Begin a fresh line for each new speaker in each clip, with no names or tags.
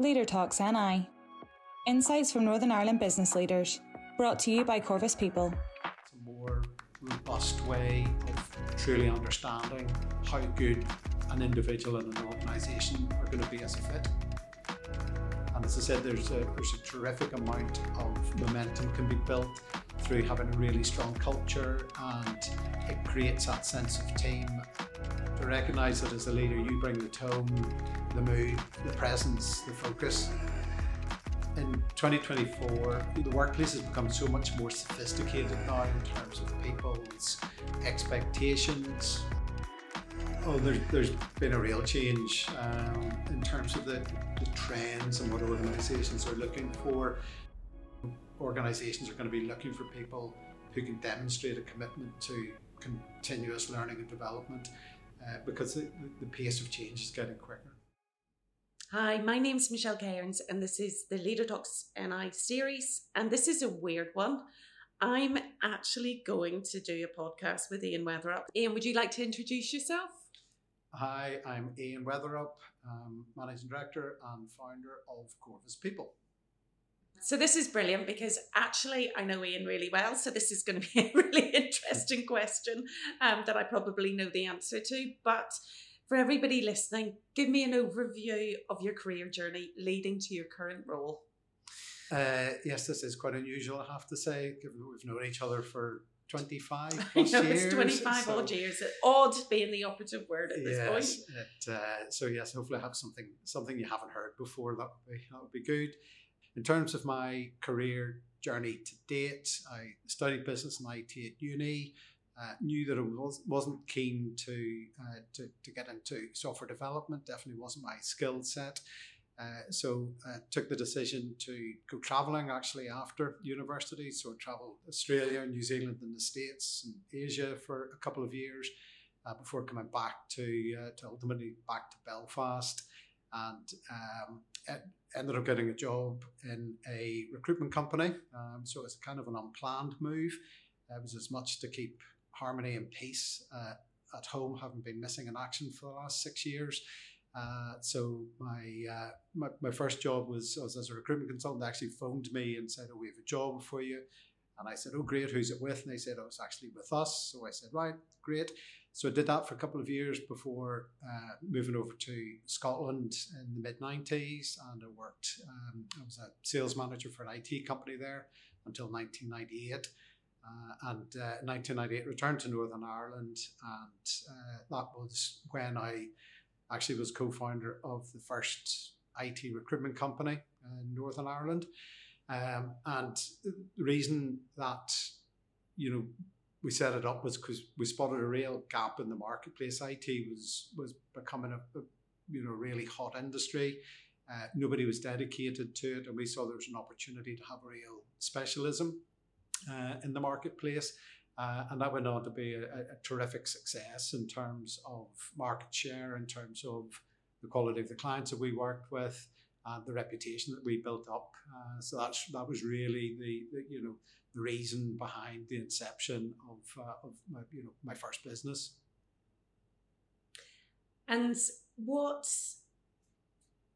Leader Talks NI. Insights from Northern Ireland business leaders. Brought to you by Corvus People.
It's a more robust way of truly understanding how good an individual and an organisation are going to be as a fit. And as I said, there's a, there's a terrific amount of momentum can be built through having a really strong culture and it creates that sense of team. To recognise that as a leader, you bring the tone, the mood, the presence, the focus. In 2024, the workplace has become so much more sophisticated now in terms of people's expectations. Oh, there's, there's been a real change um, in terms of the, the trends and what organisations are looking for. Organisations are going to be looking for people who can demonstrate a commitment to continuous learning and development uh, because the, the pace of change is getting quicker.
Hi, my name's Michelle Cairns, and this is the Leader Talks NI series. And this is a weird one. I'm actually going to do a podcast with Ian Weatherup. Ian, would you like to introduce yourself?
Hi, I'm Ian Weatherup, um, Managing Director and founder of Corvus People.
So this is brilliant because actually I know Ian really well. So this is going to be a really interesting question um, that I probably know the answer to. But for everybody listening, give me an overview of your career journey leading to your current role.
Uh, yes, this is quite unusual, I have to say, given we've known each other for 25
plus
know,
years.
It's
25 so, odd years. Odd being the operative word at this point.
It, uh, so yes, hopefully I have something something you haven't heard before. That would be, that would be good. In terms of my career journey to date, I studied business and IT at uni. Uh, knew that I was, wasn't keen to, uh, to, to get into software development. Definitely wasn't my skill set. Uh, so I uh, took the decision to go traveling actually after university. So I traveled Australia, New Zealand, and the States and Asia for a couple of years uh, before coming back to, uh, to ultimately back to Belfast. And um, ended up getting a job in a recruitment company. Um, so it's kind of an unplanned move. It was as much to keep harmony and peace uh, at home, having been missing in action for the last six years. Uh, so my, uh, my, my first job was, was as a recruitment consultant. They actually phoned me and said, "Oh, we have a job for you." And I said, "Oh, great. Who's it with?" And they said, "Oh, it's actually with us." So I said, "Right, great." So I did that for a couple of years before uh, moving over to Scotland in the mid 90s. And I worked, um, I was a sales manager for an IT company there until 1998. Uh, and uh, 1998 returned to Northern Ireland. And uh, that was when I actually was co founder of the first IT recruitment company in Northern Ireland. Um, and the reason that, you know, we set it up was because we spotted a real gap in the marketplace. IT was was becoming a, a you know really hot industry. Uh, nobody was dedicated to it, and we saw there was an opportunity to have a real specialism uh, in the marketplace. Uh, and that went on to be a, a, terrific success in terms of market share, in terms of the quality of the clients that we worked with, and the reputation that we built up. Uh, so that's that was really the, the you know reason behind the inception of, uh, of my, you know, my first business.
And what,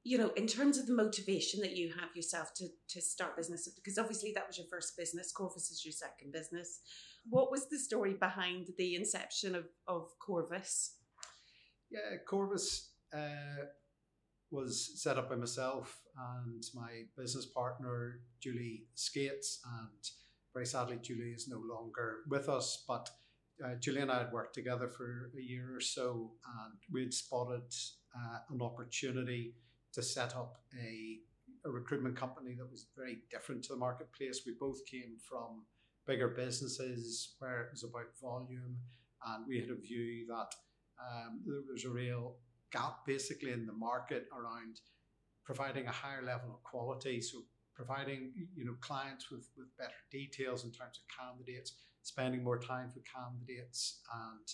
you know, in terms of the motivation that you have yourself to, to start business, because obviously that was your first business, Corvus is your second business. What was the story behind the inception of, of Corvus?
Yeah, Corvus uh, was set up by myself and my business partner, Julie Skates, and very sadly, Julie is no longer with us, but uh, Julie and I had worked together for a year or so, and we had spotted uh, an opportunity to set up a, a recruitment company that was very different to the marketplace. We both came from bigger businesses where it was about volume, and we had a view that um, there was a real gap basically in the market around providing a higher level of quality. So providing you know clients with, with better details in terms of candidates, spending more time with candidates, and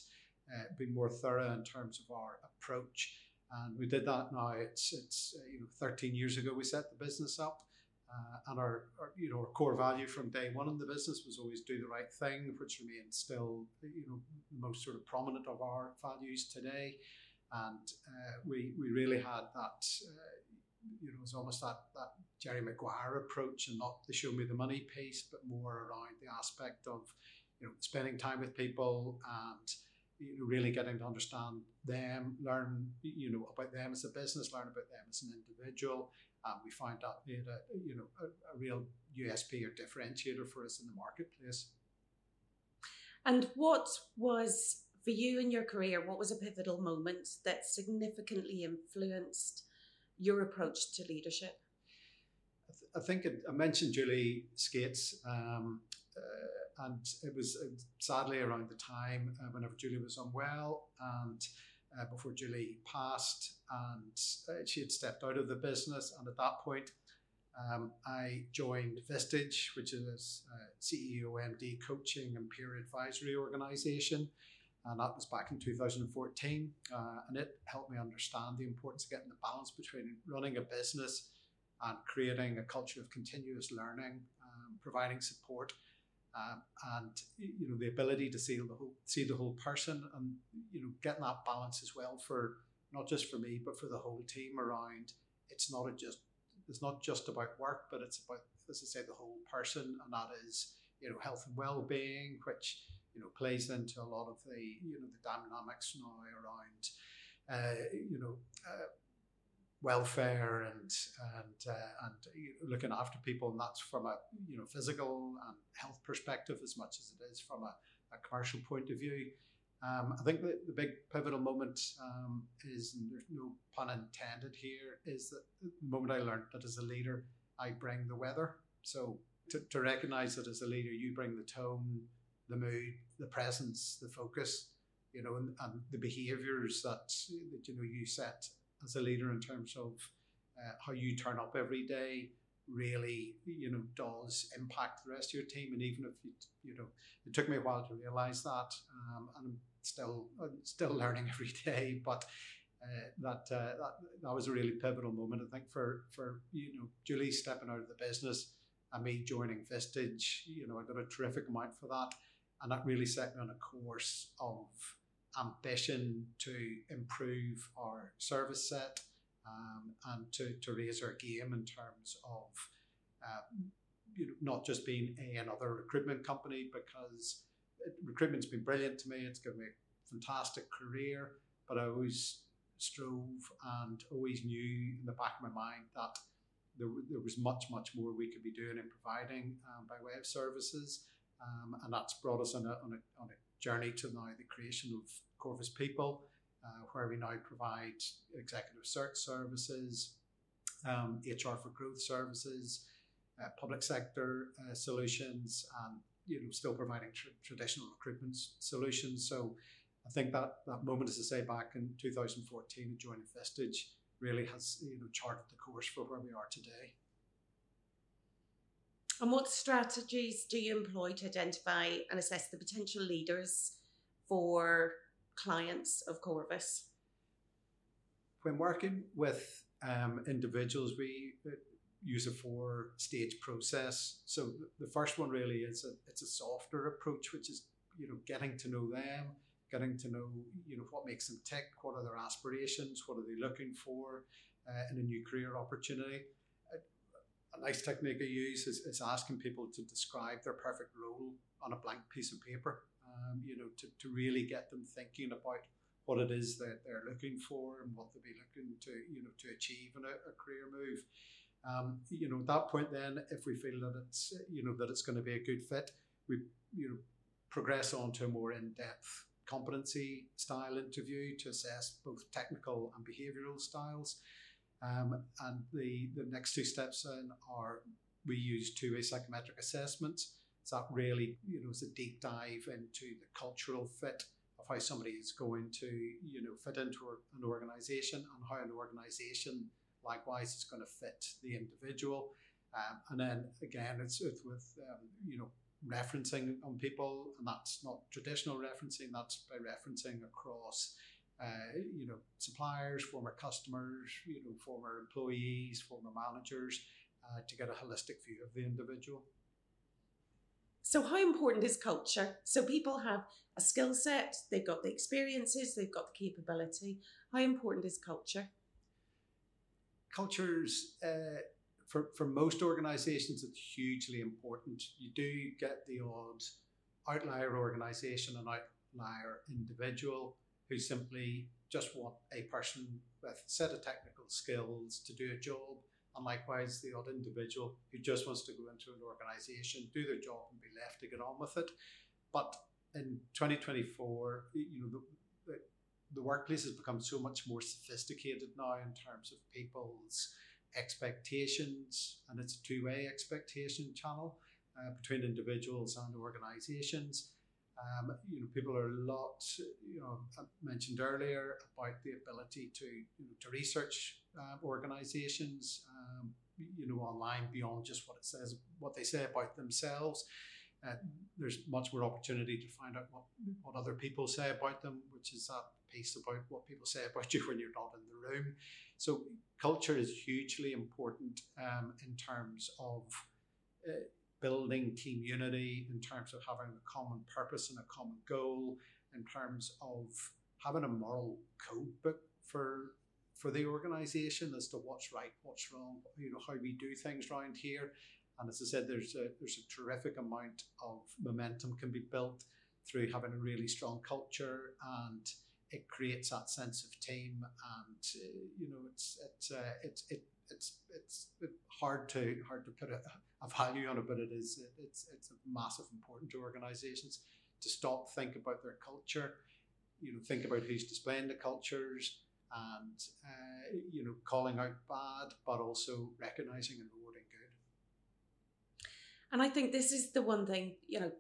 uh, being more thorough in terms of our approach. And we did that now. It's it's uh, you know 13 years ago we set the business up, uh, and our, our, you know our core value from day one in the business was always do the right thing, which remains still you know the most sort of prominent of our values today. And uh, we we really had that uh, you know, it's almost that, that Jerry Maguire approach and not the show me the money piece, but more around the aspect of, you know, spending time with people and you know, really getting to understand them, learn, you know, about them as a business, learn about them as an individual. Um, we find that made a, you know, a, a real USP or differentiator for us in the marketplace.
And what was for you in your career? What was a pivotal moment that significantly influenced your approach to leadership?
I, think it, I mentioned Julie Skates. Um, uh, and it was uh, sadly around the time uh, whenever Julie was unwell and uh, before Julie passed, and uh, she had stepped out of the business. And at that point, um, I joined Vistage, which is a CEO MD coaching and peer advisory organization. And that was back in 2014. Uh, and it helped me understand the importance of getting the balance between running a business and creating a culture of continuous learning, um, providing support um, and you know the ability to see the whole see the whole person and you know getting that balance as well for not just for me but for the whole team around. It's not just it's not just about work but it's about as I say the whole person and that is you know health and well-being which you know plays into a lot of the you know the dynamics now around uh, you know uh, welfare and and uh, and looking after people, and that's from a you know physical and health perspective as much as it is from a, a commercial point of view. Um, I think the, the big pivotal moment um, is, and there's no pun intended here, is that the moment I learned that as a leader, I bring the weather. So to, to recognize that as a leader, you bring the tone, the mood, the presence, the focus, you know, and, and the behaviors that, that you know you set as a leader in terms of uh, how you turn up every day really you know does impact the rest of your team. And even if you you know it took me a while to realize that um, and I'm still I'm still learning every day but uh, that, uh, that that was a really pivotal moment I think for for you know Julie stepping out of the business and me joining Vistage. You know I got a terrific amount for that and that really set me on a course of ambition to improve our service set um, and to, to raise our game in terms of uh, you know, not just being a, another recruitment company because it, recruitment's been brilliant to me. It's given me a fantastic career, but I always strove and always knew in the back of my mind that there, there was much, much more we could be doing and providing um, by way of services. Um, and that's brought us on a, on a, on a journey to now the creation of Corvus People, uh, where we now provide executive search services, um, HR for growth services, uh, public sector uh, solutions, and you know still providing tr- traditional recruitment solutions. So I think that that moment, as I say, back in 2014, joining Vistage really has you know charted the course for where we are today.
And what strategies do you employ to identify and assess the potential leaders for clients of Corvus?
When working with um, individuals, we uh, use a four stage process. So the first one really is a, it's a softer approach, which is you know getting to know them, getting to know you know what makes them tick, what are their aspirations, what are they looking for uh, in a new career opportunity. A, nice technique I use is, is asking people to describe their perfect role on a blank piece of paper um, you know, to, to really get them thinking about what it is that they're looking for and what they'll be looking to, you know, to achieve in a, a career move. Um, you know, at that point, then, if we feel that it's, you know, that it's going to be a good fit, we, you know, progress on to a more in-depth competency style interview to assess both technical and behavioural styles. Um, and the, the next two steps then are we use two-way psychometric assessments so that really, you know, is a deep dive into the cultural fit of how somebody is going to, you know, fit into an organization and how an organization likewise is going to fit the individual. Um, and then again, it's, with, um, you know, referencing on people, and that's not traditional referencing, that's by referencing across. Uh, you know, suppliers, former customers, you know, former employees, former managers, uh, to get a holistic view of the individual.
So, how important is culture? So, people have a skill set, they've got the experiences, they've got the capability. How important is culture?
cultures uh, for for most organisations it's hugely important. You do get the odd outlier organisation and outlier individual who simply just want a person with a set of technical skills to do a job and likewise the odd individual who just wants to go into an organization, do their job, and be left to get on with it. But in 2024, you know, the, the, workplace has become so much more sophisticated now in terms of people's expectations, and it's a two-way expectation channel uh, between individuals and organizations. Um, you know, people are a lot. You know, I mentioned earlier about the ability to you know, to research uh, organisations. Um, you know, online beyond just what it says, what they say about themselves. Uh, there's much more opportunity to find out what, what other people say about them, which is that piece about what people say about you when you're not in the room. So culture is hugely important um, in terms of uh, building team unity, in terms of having a common purpose and a common goal, in terms of having a moral code book for for the organisation as to what's right, what's wrong, you know, how we do things around here. And as I said, there's a there's a terrific amount of momentum can be built through having a really strong culture and it creates that sense of team and uh, you know it's it's uh, it's it, it's it's hard to hard to put a, a value on it, but it is it's it's a massive important to organisations to stop think about their culture, you know, think about who's displaying the cultures, and uh, you know, calling out bad, but also recognising and rewarding good.
And I think this is the one thing you know.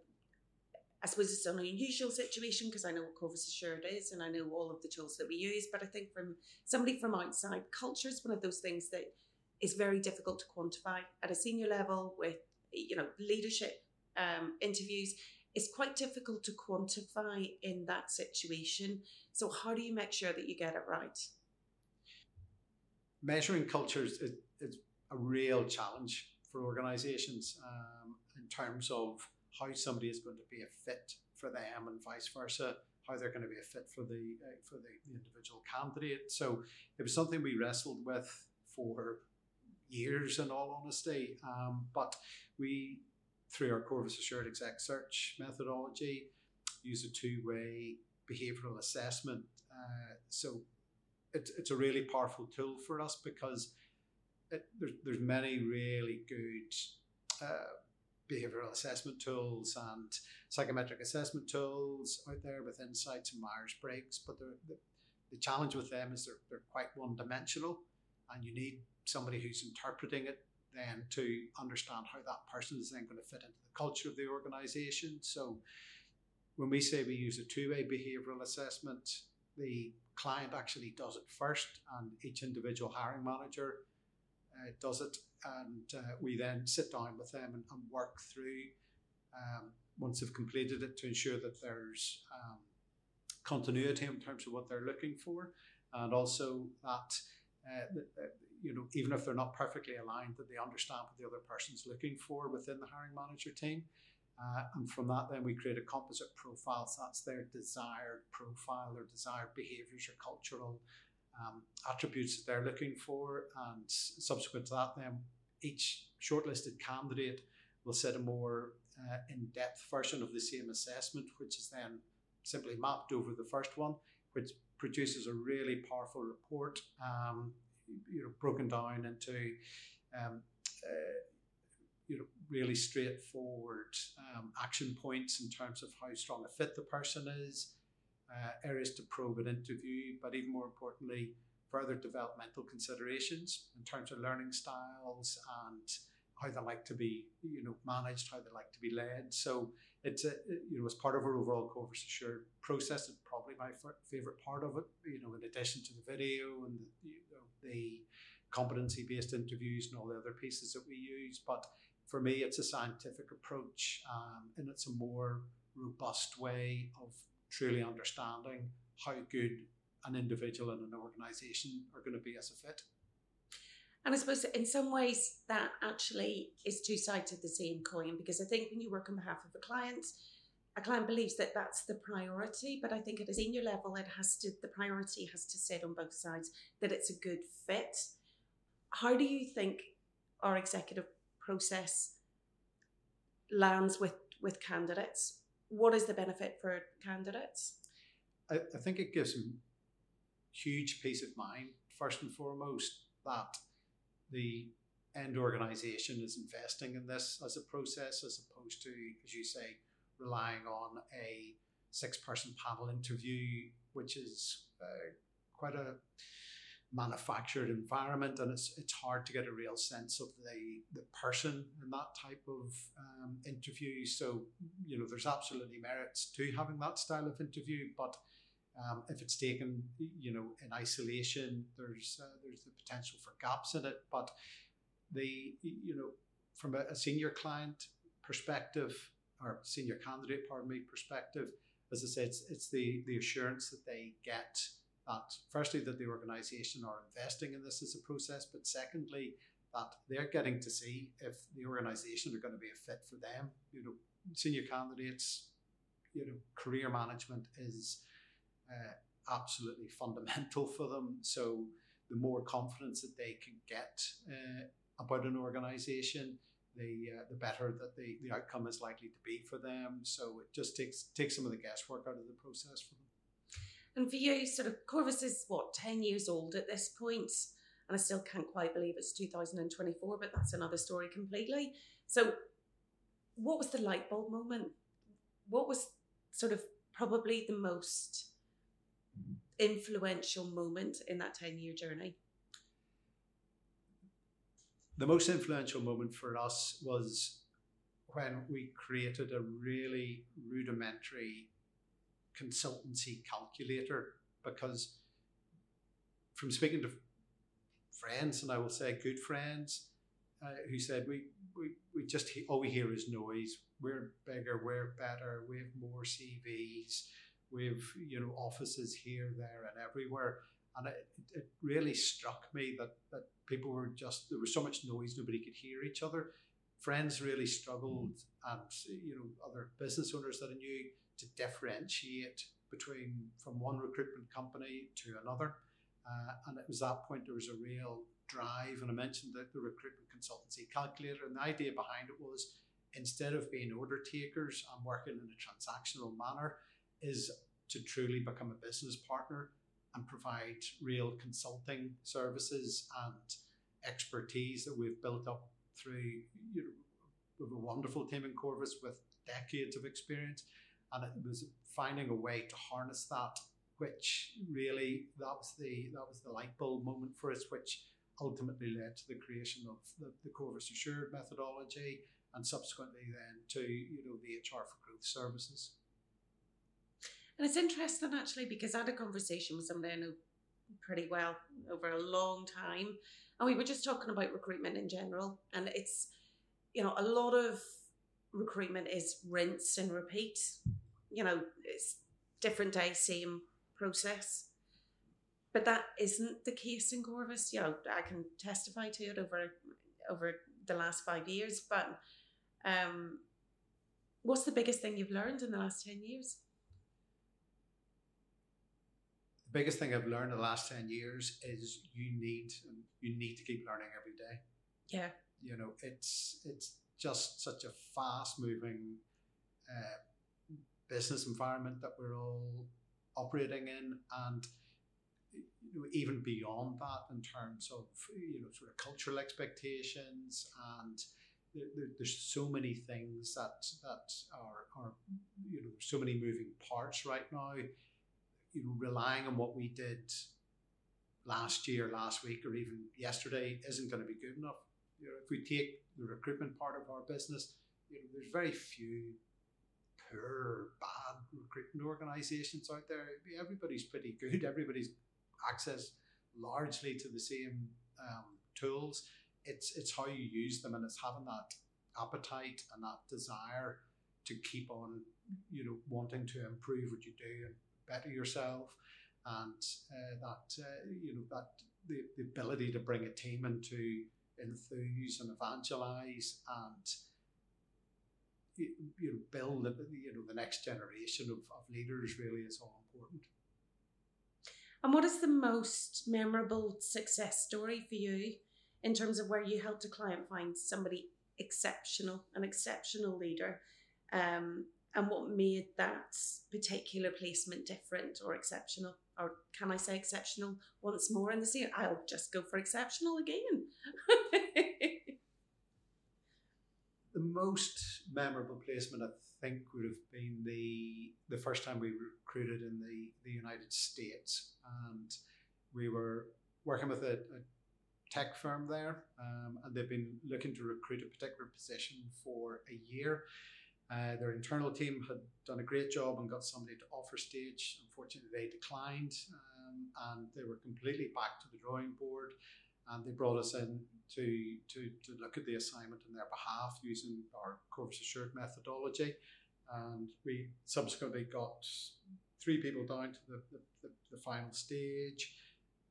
I suppose it's an unusual situation because I know what Corvus Assured is and I know all of the tools that we use. But I think from somebody from outside, culture is one of those things that is very difficult to quantify. At a senior level with you know leadership um, interviews it's quite difficult to quantify in that situation. So how do you make sure that you get it right?
Measuring cultures is, is a real challenge for organizations um, in terms of how somebody is going to be a fit for them and vice versa how they're going to be a fit for the uh, for the, the individual candidate. So it was something we wrestled with for years, in all honesty. Um, but we, through our Corvus Assured Exec Search methodology, use a two way behavioral assessment. Uh, so it's, it's a really powerful tool for us because it, there's, there's many really good uh, behavioral assessment tools and psychometric assessment tools out there with insights and Myers Briggs, but the, the challenge with them is they're, they're quite one dimensional and you need somebody who's interpreting it then to understand how that person is then going to fit into the culture of the organization. So when we say we use a two-way behavioral assessment, the client actually does it first and each individual hiring manager uh, does it and uh, we then sit down with them and, and work through um, once they've completed it to ensure that there's um, continuity in terms of what they're looking for and also that uh, you know, even if they're not perfectly aligned, that they understand what the other person's looking for within the hiring manager team. Uh, and from that, then we create a composite profile. So that's their desired profile, their desired behaviors or cultural um, attributes that they're looking for. And subsequent to that, then each shortlisted candidate will set a more uh, in depth version of the same assessment, which is then simply mapped over the first one, which produces a really powerful report. Um, you know broken down into um, uh, you know really straightforward um, action points in terms of how strong a fit the person is, uh, areas to probe and interview, but even more importantly, further developmental considerations in terms of learning styles and how they like to be, you know, managed, how they like to be led. So it's a, you know, as part of our overall Corvus Assured process, it's probably my favorite part of it. You know, in addition to the video and the, the competency-based interviews and all the other pieces that we use, but for me, it's a scientific approach, um, and it's a more robust way of truly understanding how good an individual and an organization are going to be as a fit.
And I suppose in some ways that actually is two sides of the same coin because I think when you work on behalf of a client, a client believes that that's the priority, but I think at a senior level, it has to the priority has to sit on both sides that it's a good fit. how do you think our executive process lands with with candidates? What is the benefit for candidates?
I, I think it gives them huge peace of mind, first and foremost, that the end organization is investing in this as a process as opposed to, as you say, relying on a six person panel interview, which is uh, quite a manufactured environment and it's it's hard to get a real sense of the the person in that type of um, interview. So you know there's absolutely merits to having that style of interview but um, if it's taken you know in isolation there's uh, there's the potential for gaps in it. But the you know from a, a senior client perspective or senior candidate pardon me perspective as I said, it's, it's the, the assurance that they get that firstly that the organisation are investing in this as a process, but secondly that they're getting to see if the organisation are going to be a fit for them. You know, senior candidates, you know, career management is uh, absolutely fundamental for them. So the more confidence that they can get uh, about an organisation, the uh, the better that the, the outcome is likely to be for them. So it just takes takes some of the guesswork out of the process for them.
And for you, sort of Corvus is what, 10 years old at this point, and I still can't quite believe it's 2024, but that's another story completely. So, what was the light bulb moment? What was sort of probably the most influential moment in that 10 year journey?
The most influential moment for us was when we created a really rudimentary consultancy calculator because from speaking to friends, and I will say good friends, uh, who said we, we, we just all we hear is noise. We're bigger, we're better, we have more CVs, we've you know offices here, there, and everywhere. And it, it really struck me that that people were just there was so much noise, nobody could hear each other. Friends really struggled, and you know other business owners that I knew to differentiate between from one recruitment company to another. Uh, and it was that point there was a real drive. And I mentioned that the recruitment consultancy calculator, and the idea behind it was instead of being order takers and working in a transactional manner, is to truly become a business partner and provide real consulting services and expertise that we've built up through you know, have a wonderful team in Corvus with decades of experience and it was finding a way to harness that which really that was the that was the light bulb moment for us which ultimately led to the creation of the, the Corvus Assured methodology and subsequently then to you know the HR for Growth services.
And it's interesting actually because I had a conversation with somebody I know pretty well over a long time, and we were just talking about recruitment in general, and it's you know a lot of recruitment is rinse and repeat you know, it's different day, same process. But that isn't the case in Corvus. You know, I can testify to it over over the last five years. But um, what's the biggest thing you've learned in the last ten years?
The biggest thing I've learned in the last ten years is you need you need to keep learning every day.
Yeah.
You know, it's it's just such a fast moving uh, business environment that we're all operating in and you know, even beyond that in terms of you know sort of cultural expectations and there, there, there's so many things that that are, are you know so many moving parts right now you know relying on what we did last year last week or even yesterday isn't going to be good enough you know if we take the recruitment part of our business you know there's very few poor, bad recruitment organisations out there. Everybody's pretty good. Everybody's access largely to the same um, tools. It's it's how you use them, and it's having that appetite and that desire to keep on, you know, wanting to improve what you do and better yourself, and uh, that uh, you know that the, the ability to bring a team into enthuse and evangelize and you know, build you know the next generation of, of leaders really is all important.
And what is the most memorable success story for you in terms of where you helped a client find somebody exceptional, an exceptional leader, um, and what made that particular placement different or exceptional? Or can I say exceptional once more in the scene? I'll just go for exceptional again.
the most memorable placement, I think, would have been the the first time we recruited in the, the United States, and we were working with a, a tech firm there, um, and they've been looking to recruit a particular position for a year. Uh, their internal team had done a great job and got somebody to offer stage. Unfortunately, they declined, um, and they were completely back to the drawing board. And they brought us in to, to, to look at the assignment on their behalf using our Corvus Assured methodology. And we subsequently got three people down to the, the, the, the final stage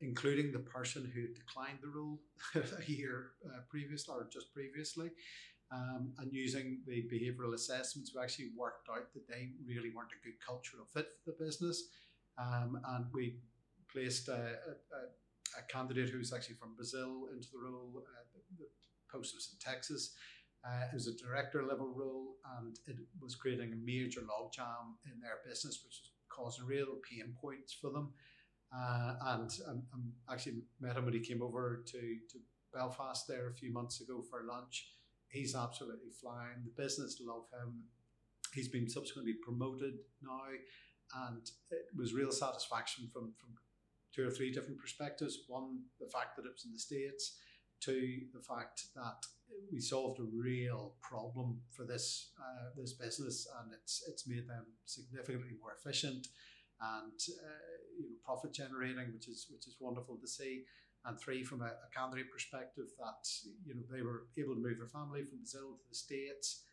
including the person who declined the role a year uh, previously or just previously. Um, and using the behavioural assessments, we actually worked out that they really weren't a good cultural fit for the business. Um, and we placed a, a, a, candidate who's actually from Brazil into the role. Uh, the, post was in Texas. Uh, it was a director level role, and it was creating a major logjam in their business, which was causing real pain points for them. Uh, and um, um, actually met him when he came over to, to Belfast there a few months ago for lunch. He's absolutely flying. The business love him. He's been subsequently promoted now, and it was real satisfaction from from two or three different perspectives. One, the fact that it was in the states. Two, the fact that we solved a real problem for this uh, this business, and it's it's made them significantly more efficient and uh, you know, profit generating, which is which is wonderful to see. And three, from a, a candidate perspective, that you know they were able to move their family from Brazil to the States,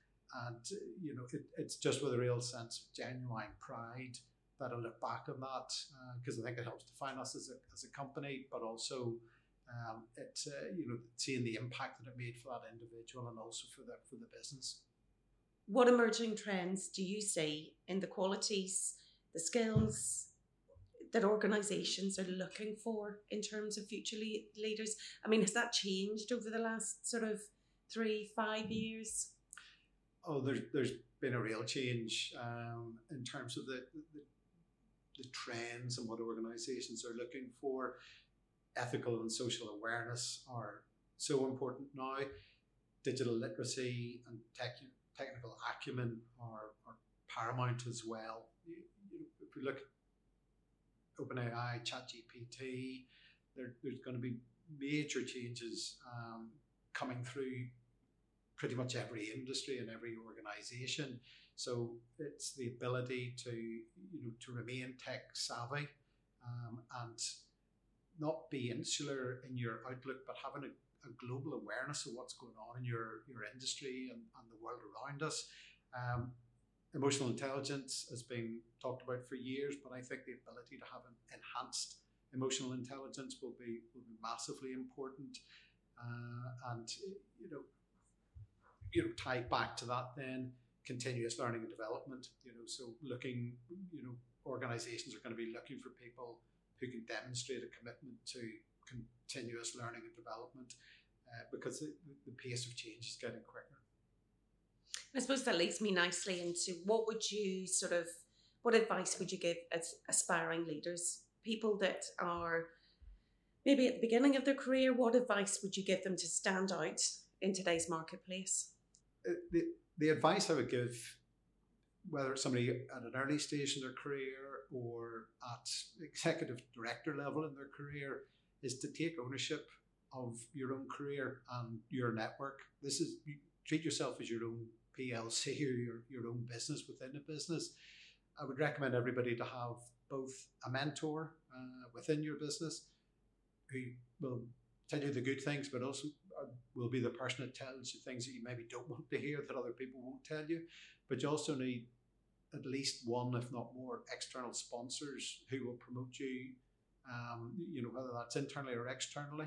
and you know it, it's just with a real sense of genuine pride that I look back on that because uh, I think it helps define us as a, as a company, but also um, it uh, you know seeing the impact that it made for that individual and also for the for the business.
What emerging trends do you see in the qualities, the skills, that organizations are looking for in terms of future le- leaders? I mean, has that changed over the last sort of three, five years?
Oh, there's, there's been a real change um, in terms of the, the, the trends and what organizations are looking for. Ethical and social awareness are so important now. Digital literacy and tech, technical acumen are, are paramount as well. You, you, if we look OpenAI, ChatGPT. There, there's going to be major changes um, coming through pretty much every industry and every organization. So it's the ability to you know to remain tech savvy um, and not be insular in your outlook, but having a, a, global awareness of what's going on in your your industry and, and the world around us. Um, emotional intelligence has been talked about for years, but I think the ability to have an enhanced emotional intelligence will be will be massively important. Uh, and you know, you know, tied back to that, then continuous learning and development. You know, so looking, you know, organisations are going to be looking for people who can demonstrate a commitment to continuous learning and development uh, because the, the pace of change is getting quicker.
I suppose that leads me nicely into what would you sort of, what advice would you give as aspiring leaders, people that are maybe at the beginning of their career? What advice would you give them to stand out in today's marketplace?
Uh, the, the advice I would give, whether it's somebody at an early stage in their career or at executive director level in their career, is to take ownership of your own career and your network. This is treat yourself as your own PLC or your, your own business within a business, I would recommend everybody to have both a mentor uh, within your business who will tell you the good things, but also uh, will be the person that tells you things that you maybe don't want to hear that other people won't tell you. But you also need at least one, if not more, external sponsors who will promote you. Um, you know whether that's internally or externally.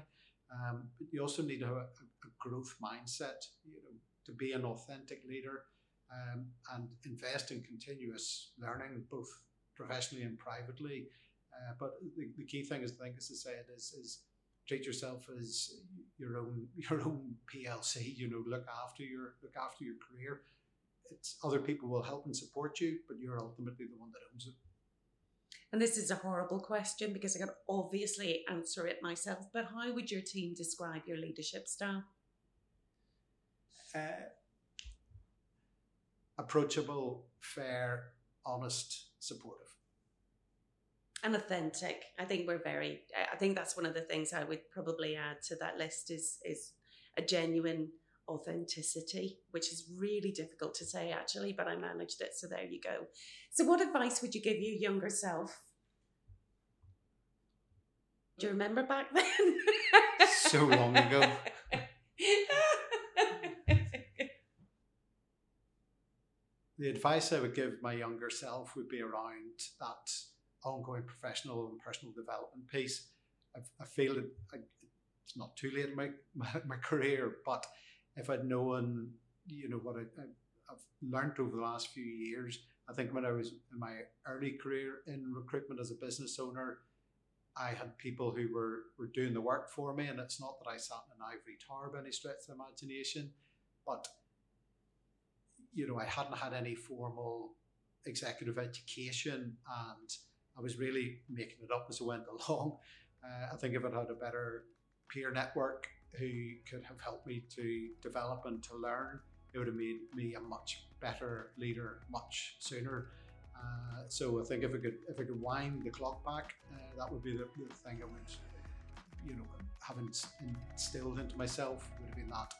Um, but you also need to have a, a growth mindset. You know, to be an authentic leader um, and invest in continuous learning, both professionally and privately. Uh, but the, the, key thing is, I think, as I said, is, is treat yourself as your own your own PLC. You know, look after your look after your career. It's other people will help and support you, but you're ultimately the one that owns it.
And this is a horrible question because I can obviously answer it myself. But how would your team describe your leadership style?
Uh, approachable, fair, honest, supportive
and authentic. I think we're very. I think that's one of the things I would probably add to that list is is a genuine authenticity, which is really difficult to say actually, but I managed it. So there you go. So, what advice would you give your younger self? Do you remember back then?
so long ago. the advice I would give my younger self would be around that ongoing professional and personal development piece. I, I feel I, it's not too late in my, my, my, career, but if I'd known, you know, what I, have learned over the last few years, I think when I was in my early career in recruitment as a business owner, I had people who were, were doing the work for me. And it's not that I sat in an ivory tower by any stretch of the imagination, but, you know, I hadn't had any formal executive education and I was really making it up as I went along. Uh, I think if I'd had a better peer network who could have helped me to develop and to learn, it would have made me a much better leader much sooner. Uh, so I think if I could if I could wind the clock back, uh, that would be the, the, thing I would, you know, having instilled into myself would have been that,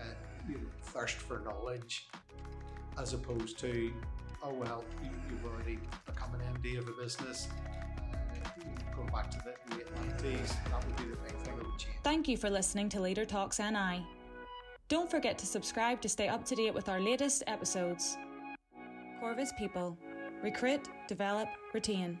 uh, you know, thirst for knowledge, as opposed to oh well, you, have already become an MD of a business. Uh, back to the late 90s, that would be the big thing that would change.
Thank you for listening to Leader Talks NI. Don't forget to subscribe to stay up to date with our latest episodes. Corvus People Recruit, Develop, Retain.